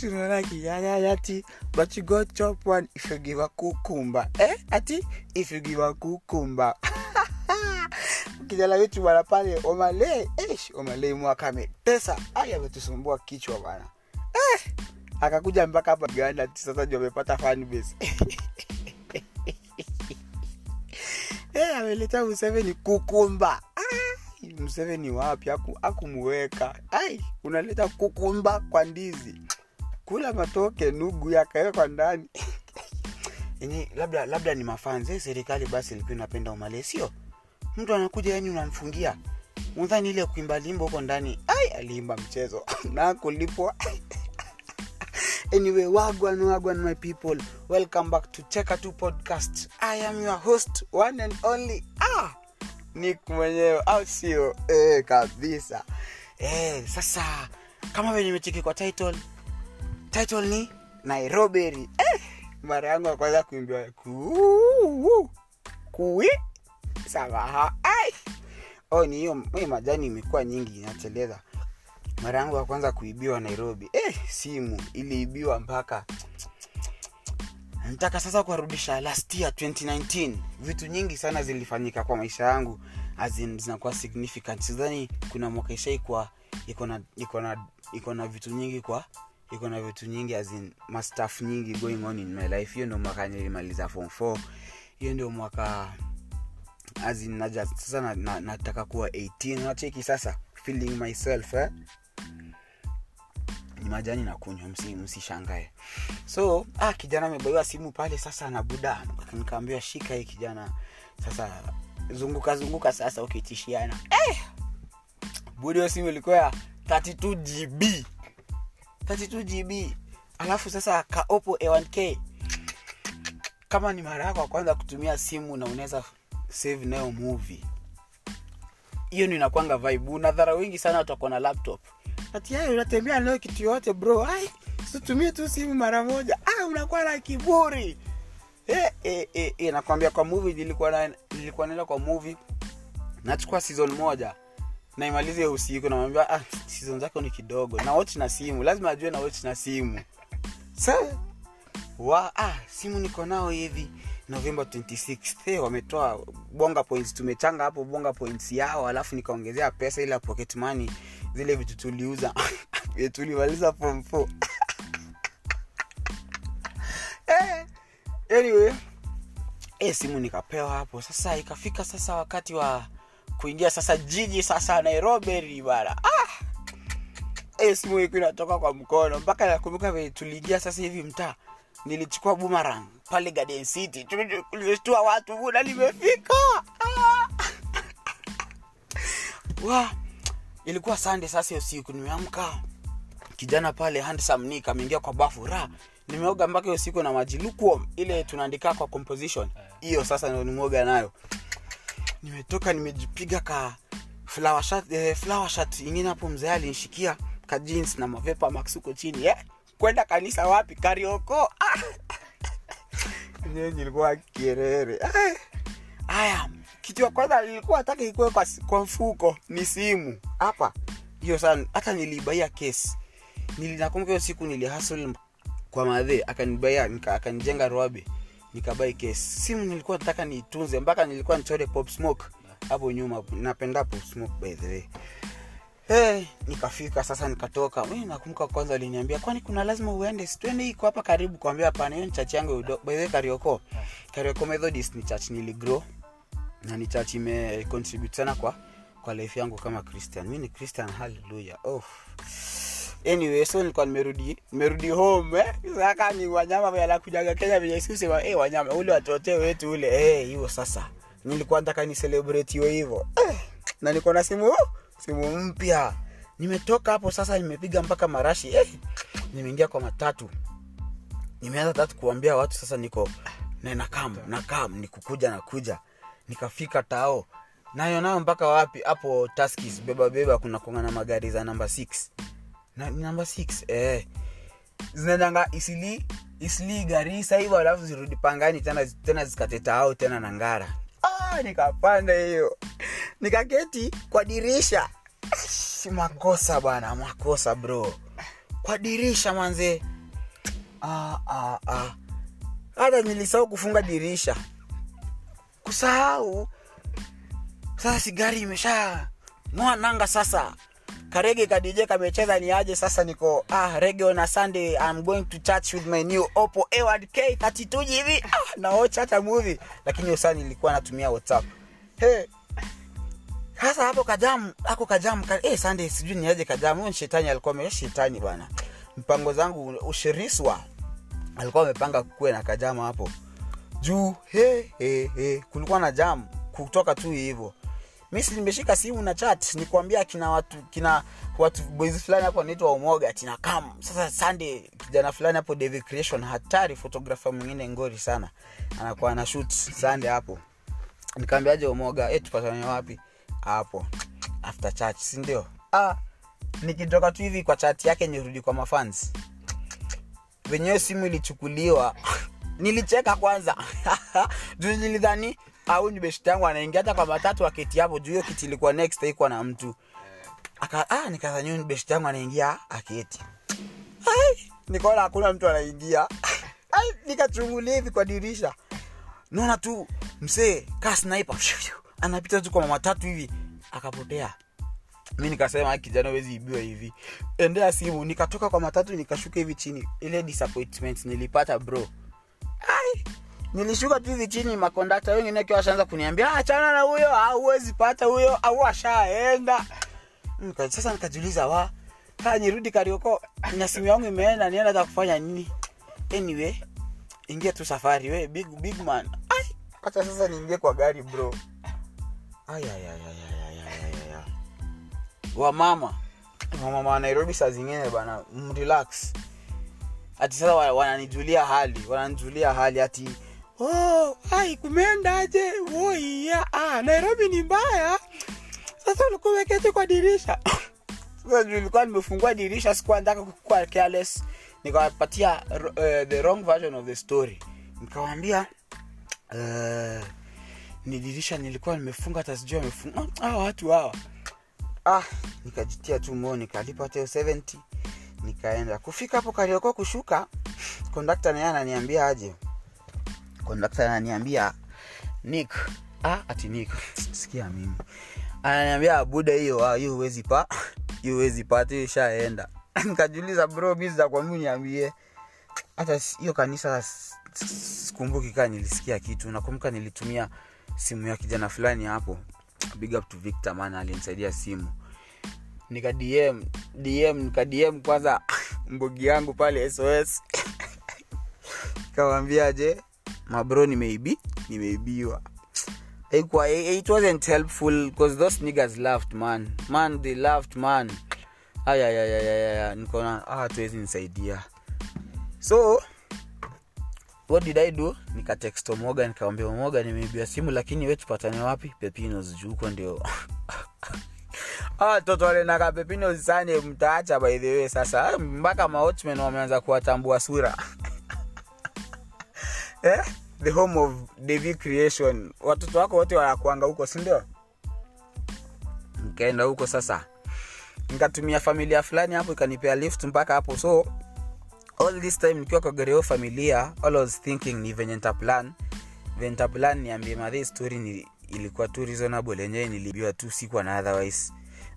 tunaona kijana ati but you go chop one if you give a cucumber. Eh ati if you give a cucumber. Kijana wetu bwana pale omale eh, omale mwaka ametesa ai ametusumbua kichwa bana. eh akakuja mpaka hapa Uganda sasa ndio amepata fan base. Eh ameleta Museveni kukumba Museveni wapi? Aku akumuweka ai unaleta kukumba kwa ndizi kula matoke nugu yakawekwa ndani. Yenye, labda labda ni mafanze serikali basi ilikuwa inapenda umale sio? Mtu anakuja yani unamfungia. Udhani ile kuimba limbo huko ndani ai aliimba mchezo. Na kulipwa. Anyway wagwan wagwan my people. Welcome back to cheka tu podcast. I am your host one and only. Ah nick mwenyewe. Au sio? Eh, kabisa. Eh, sasa kama venye nimecheki kwa title title ni nairoberi eh, mara yangu ya kwanza kuimbiwa kuu kui samaha ai. Oh, ni hiyo majani imekuwa nyingi inateleza. Mara yangu ya kwanza kuibiwa nairobi. Eh, simu iliibiwa mpaka. Nataka sasa kuwarudisha last year 2019 vitu nyingi sana zilifanyika kwa maisha yangu azin zinakuwa significant. Sidhani kuna mwaka ishaikuwa iko iko na iko na vitu nyingi kwa iko na vitu nyingi as mastaf nyingi going on in my life. Hiyo ndio mwaka nilimaliza form 4 hiyo ndio mwaka azin naja sasa na, na, nataka kuwa 18 nacheki sasa feeling myself eh? ni majani na kunywa msi, msishangae. So ah, kijana amebaiwa simu pale sasa na buda nikaambiwa shika hii kijana. Sasa zunguka zunguka sasa ukitishiana eh! budio simu ilikuwa ya 32 gb 32 gb alafu sasa kaopo a1k kama ni mara yako ya kwanza kutumia simu na unaweza save nayo movie hiyo ninakwanga inakwanga vibe. Unadhara wengi sana utakuwa na laptop. Ati unatembea nayo kitu yote bro? Ai situmie tu simu mara moja. Ah unakuwa na kiburi. Eh, eh, eh, eh, nakwambia kwa movie nilikuwa naenda kwa movie. Nachukua season moja naimalize usiku namwambia ah, season zako ni kidogo. Na watch na simu. Lazima ajue na na simu. Sa wa ah, simu niko nao hivi. Novemba 26 hey, wametoa bonga points. Tumechanga hapo bonga points yao alafu nikaongezea pesa ile pocket money. Zile vitu tuliuza. Tulimaliza form 4 eh, anyway hey, simu nikapewa hapo. Sasa ikafika sasa wakati wa kuingia sasa jiji sasa nairobi ribara ah! eh, inatoka kwa mkono. Mpaka nakumbuka vile tuliingia sasa hivi mtaa nilichukua bumarang pale garden city. Tulishtua watu buna limefika ah! wa ilikuwa sande sasa usiku nimeamka. Kijana pale handsome nick ameingia kwa bafu. Ra nimeoga mpaka hiyo siku na maji lukewarm ile tunaandika kwa composition. Hiyo sasa ndio nimeoga nayo nimetoka nimejipiga ka flower shirt, eh, flower shirt ingine hapo mzee alinishikia ka jeans na mavepa max huko chini eh? kwenda kanisa wapi karioko ah! nilikuwa kierere haya kitu ya kwanza nilikuwa nataka ikuwe kwa, kwa mfuko ni simu hapa hiyo sana hata nilibaia kesi nilinakumbuka hiyo siku nilihasl kwa madhe akanibaia akanijenga roabe nikabai kesi simu nilikuwa nataka niitunze mpaka nilikuwa nichore pop smoke. Hapo nyuma napenda pop smoke by the way. Hey, nikafika sasa nikatoka. Nakumbuka kwanza aliniambia kwani kuna lazima uende? Situende iko hapa karibu kuambia hapana ni church yangu by karioko karioko methodist ni church niligrow na ni church ime contribute sana kwa kwa life yangu kama christian. Mi ni christian haleluya oh. Anyway so nilikuwa nimerudi nimerudi home eh? saka wanyama wanakujaga kenya venye sisema hey, wanyama ule watote wetu ule hiyo hey, sasa. Nilikuwa nataka ni celebrate hivyo eh, na niko na simu simu mpya. Nimetoka hapo sasa nimepiga mpaka marashi eh, nimeingia kwa matatu. Nimeanza tatu kuambia watu sasa niko nakam nakam nikukuja nakuja. Nikafika tao. Nayo nayo mpaka wapi? Hapo taskis beba beba kuna kongana magari za namba 6 na namba 6 eh. Zinaendanga isili isili garisa hivyo alafu zirudi pangani tena tena zikateta au tena na ngara. Ah, nikapanda hiyo. Nikaketi kwa dirisha. Makosa bwana makosa bro. Kwa dirisha manze. Ah, ah, ah. hata nilisahau kufunga dirisha. Kusahau. Sasa sigari imesha mwananga nanga sasa karege kadije kamecheza ni aje? Sasa niko ah rege on sunday. I'm going to church with my new oppo award k 32 hivi ah naocha hata lakini hiyo nilikuwa natumia whatsapp. Hey sasa hapo kajamu ako kajamu ka, eh sunday sijui niaje kajamu huyo shetani alikuwa ame shetani bwana. Mpango zangu ushiriswa alikuwa amepanga kuwe na kajamu hapo. Juu he, he, he. kulikuwa na jamu kutoka tu hivyo mi nimeshika simu na chat nikwambia kina watu kina watu boys fulani hapo wanaitwa umoga tina kam sasa sunday kijana fulani hapo david creation hatari photographer mwingine ngori sana. Anakuwa na shoot sunday hapo. Nikaambiaje umoga eh tupatane wapi? Hapo. After church si ndio? Ah nikitoka tu hivi kwa chat yake nirudi kwa mafans. Wenyewe simu ilichukuliwa. Nilicheka kwanza. Juu nilidhani au ni beshte yangu anaingia hata kwa matatu aketi hapo juu hiyo kiti ilikuwa next haikuwa na mtu. Aka ah nikadhani ni beshte yangu anaingia aketi. Ai nikaona hakuna mtu anaingia. Ai nikachungulia hivi kwa dirisha. Naona tu msee kaa sniper. Anapita tu kwa matatu hivi akapotea. Mi nikasema "Ah, kijana wezi ibiwa hivi. Endea simu nikatoka kwa matatu nikashuka hivi chini. Ile disappointment nilipata bro. Ai Nilishuka tu hivi chini, makondakta wengine akiwa ashaanza kuniambia ah, achana na huyo, ah, huwezi pata huyo, ah, au ashaenda. Sasa nikajiuliza wa kaa nirudi Karioko na simu yangu imeenda, nienda hata kufanya nini? Anyway, ingia tu safari we big big man. Ai, acha sasa niingie kwa gari bro. Ai ai ai ai. Wa mama wa nairobi saa zingine bana mrelax hati sasa wananijulia hali wananijulia hali hati oh, ai kumeendaje woia ah, nairobi ni mbaya. Sasa ulikuwa kwa dirisha. Nilikuwa nimefungua dirisha sikuwa careless. Nikawapatia uh, the wrong version of the story. Nikawambia uh, ni dirisha nilikuwa nimefunga hata sijui amefunga ah, watu hawa. Ah, nikajitia tu moo nikalipa hata hiyo 70 nikaenda. Kufika hapo karioko kushuka kondakta naye ananiambia aje kondakta ananiambia nick ah, ati nick. Sikia mimi. Ananiambia buda hiyo ah, hiyo huwezi pa hiyo huwezi pata hiyo ishaenda. Nikajiuliza bro mi sizakwambia niambie hata hiyo kanisa sikumbuki kaa nilisikia kitu. Nakumbuka nilitumia simu ya kijana fulani hapo. Big up to victor maana alinisaidia simu. Nika dm dm nika dm kwanza mbogi yangu pale sos kawambiaje mabro nimeibi nimeibiwa. Ikwa, it wasn't helpful because those niggas laughed man. Man they laughed man. Ayayayayaya nikaona ah, nisaidia. So what did i do? Nikatext omoga nikamwambia omoga nimeibiwa simu lakini we wapi? Pepinos juu huko ndio. Ah, watoto walenaka pepinos sane mtaacha by the way sasa. Ah, mpaka maotmen wameanza kuwatambua sura eh? the home of devi creation. Watoto wako wote wanakuanga huko sindio nikaenda huko sasa. Nikatumia familia fulani hapo ikanipea lift mpaka hapo. So all this time nikiwa kwa gereo familia all I was thinking ni venye nitaplan. Venye nitaplan niambie madhe story ni ilikuwa tu reasonable yenyewe nilibiwa tu sikuwa na otherwise.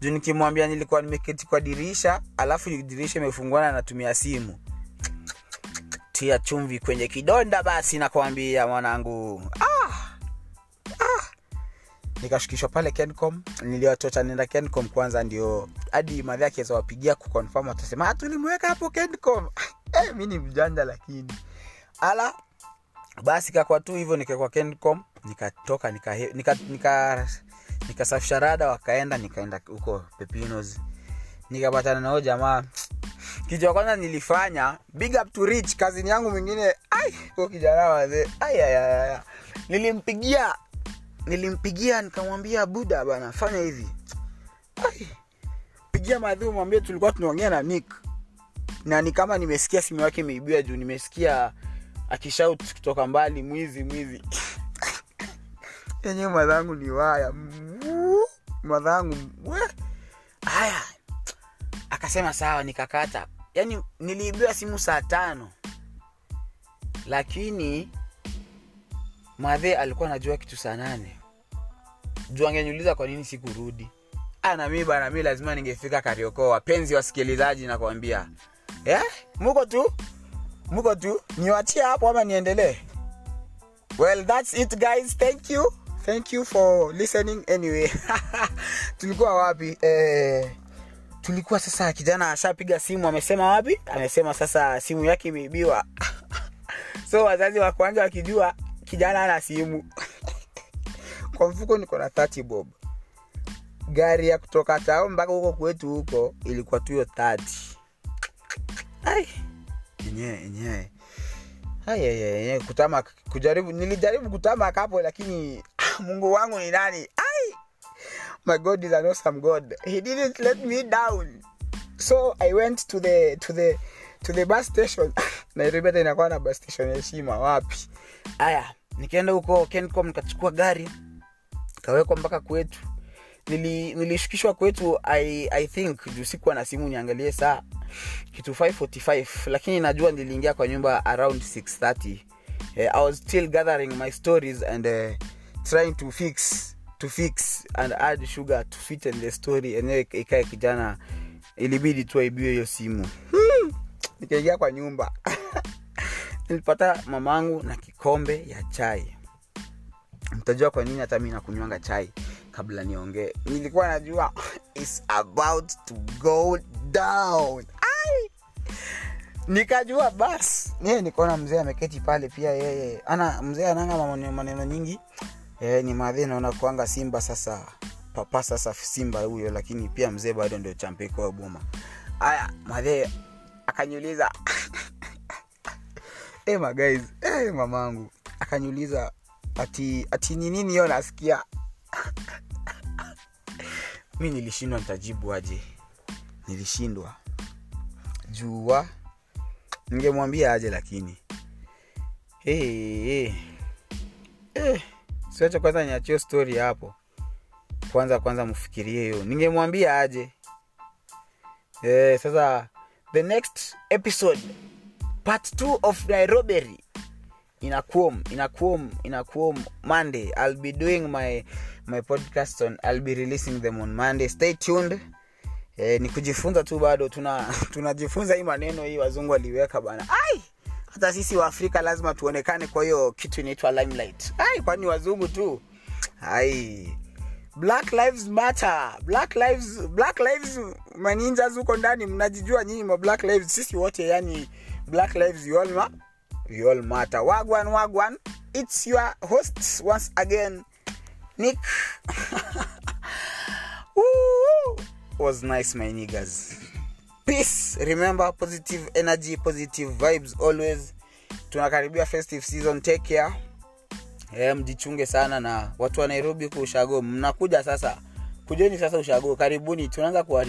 Juu nikimwambia nilikuwa nimeketi kwa dirisha alafu dirisha imefungwana natumia simu tia chumvi kwenye kidonda basi nakwambia mwanangu ah! ah! nikashukishwa pale kencom niliwatocha nenda kencom kwanza ndio hadi madhi akiweza zawapigia kuconfirm watasema "Ah, tulimweka hapo kencom eh, mi ni mjanja lakini ala basi kakwa tu hivyo nikakwa kencom nikatoka nikasafisha nika, nika, nika rada wakaenda nikaenda huko pepinos nikapatana nao jamaa kitu ya kwanza nilifanya big up to rich kazini yangu mwingine. Kijana wazee. Nilimpigia nilimpigia nikamwambia buda bana fanya hivi. Ai pigia madhi mwambie tulikuwa tunaongea na nick. Na ni kama nimesikia simu yake imeibiwa juu nimesikia akishout kutoka mbali mwizi mwizi. Yenyewe mwadhangu ni waya. Mwadhangu we haya akasema sawa nikakata. Yaani niliibiwa simu saa tano. Lakini madhe alikuwa anajua kitu saa nane. Juu angeniuliza kwa nini sikurudi. Ah, na bana mi lazima ningefika karioko wapenzi wasikilizaji nakwambia. Eh? muko tu? Muko tu? Niwachie hapo ama niendelee? Well that's it guys. Thank you. Thank you for listening anyway. Tulikuwa wapi? Eh, tulikuwa sasa kijana ashapiga simu amesema wapi? Amesema sasa simu yake imeibiwa. So wazazi wakwanza wakijua kijana ana simu. Kwa mfuko niko na 30 bob. Gari ya kutoka tao mpaka huko kwetu huko ilikuwa tuyo hiyo 30 ai yenyewe yenyewe. Ai, ai, ai, ai, kutama kujaribu nilijaribu kutama kapo lakini mungu wangu ni nani? Ai my god is an awesome god. He didn't let me down. So i went to the to the to the bus station. Nairobi hata inakuwa na bus station heshima wapi? Haya nikaenda huko kencom nikachukua gari kawekwa mpaka kwetu. Nili, nilishukishwa kwetu i, I think juu na simu niangalie saa. Kitu 545 lakini najua niliingia kwa nyumba around 630 uh, i was still gathering my stories and uh, trying to fix to fix and add sugar to sweeten the story enyewe ikae kijana ilibidi tu aibiwe hiyo simu. Hmm. nikaingia kwa nyumba. Nilipata mamangu na kikombe ya chai. Mtajua kwa nini hata mi nakunywanga chai kabla niongee. Nilikuwa najua its about to go down. Ay! nikajua bas. Yeye nikaona mzee ameketi pale pia yeye. Ana mzee ananga maneno nyingi e, ni madhe naona simba sasa. Papa sasa simba huyo lakini pia mzee bado ndio champeko boma aya madhe akaniuliza. Hey, guys hey, mamangu. Akaniuliza ati ati ni hiyo nasikia? Mi nilishindwa nitajibu aje? Nilishindwa. Jua ningemwambia aje lakini? Hey, hey. hey. Siacha kwanza niachio story hapo. Kwanza kwanza mfikirie hiyo. Ningemwambia aje. Hey, sasa the next episode part 2 of nairobi. Inakuom inakuom inakuom monday i'll be doing my my podcast on i'll be releasing them on monday. Stay tuned. Eh, ni kujifunza tu bado. Tuna tunajifunza hii maneno hii wazungu waliweka bana. Ai hata sisi waafrika lazima tuonekane kwa hiyo kitu inaitwa limelight. Ai kwani wazungu tu? Ai. Black lives matter. Black lives black lives maninja zuko ndani mnajijua nyinyi ma black lives. Sisi wote yani black lives you all ma you all matter. Wagwan wagwan it's your host once again nick. Was nice my niggas peace. Remember positive energy positive vibes always. Tunakaribia festive season take care. E, mjichunge sana na watu wa nairobi ku ushago mnakuja sasa. Kujeni sasa ushago. Karibuni. Tunaanza kuwa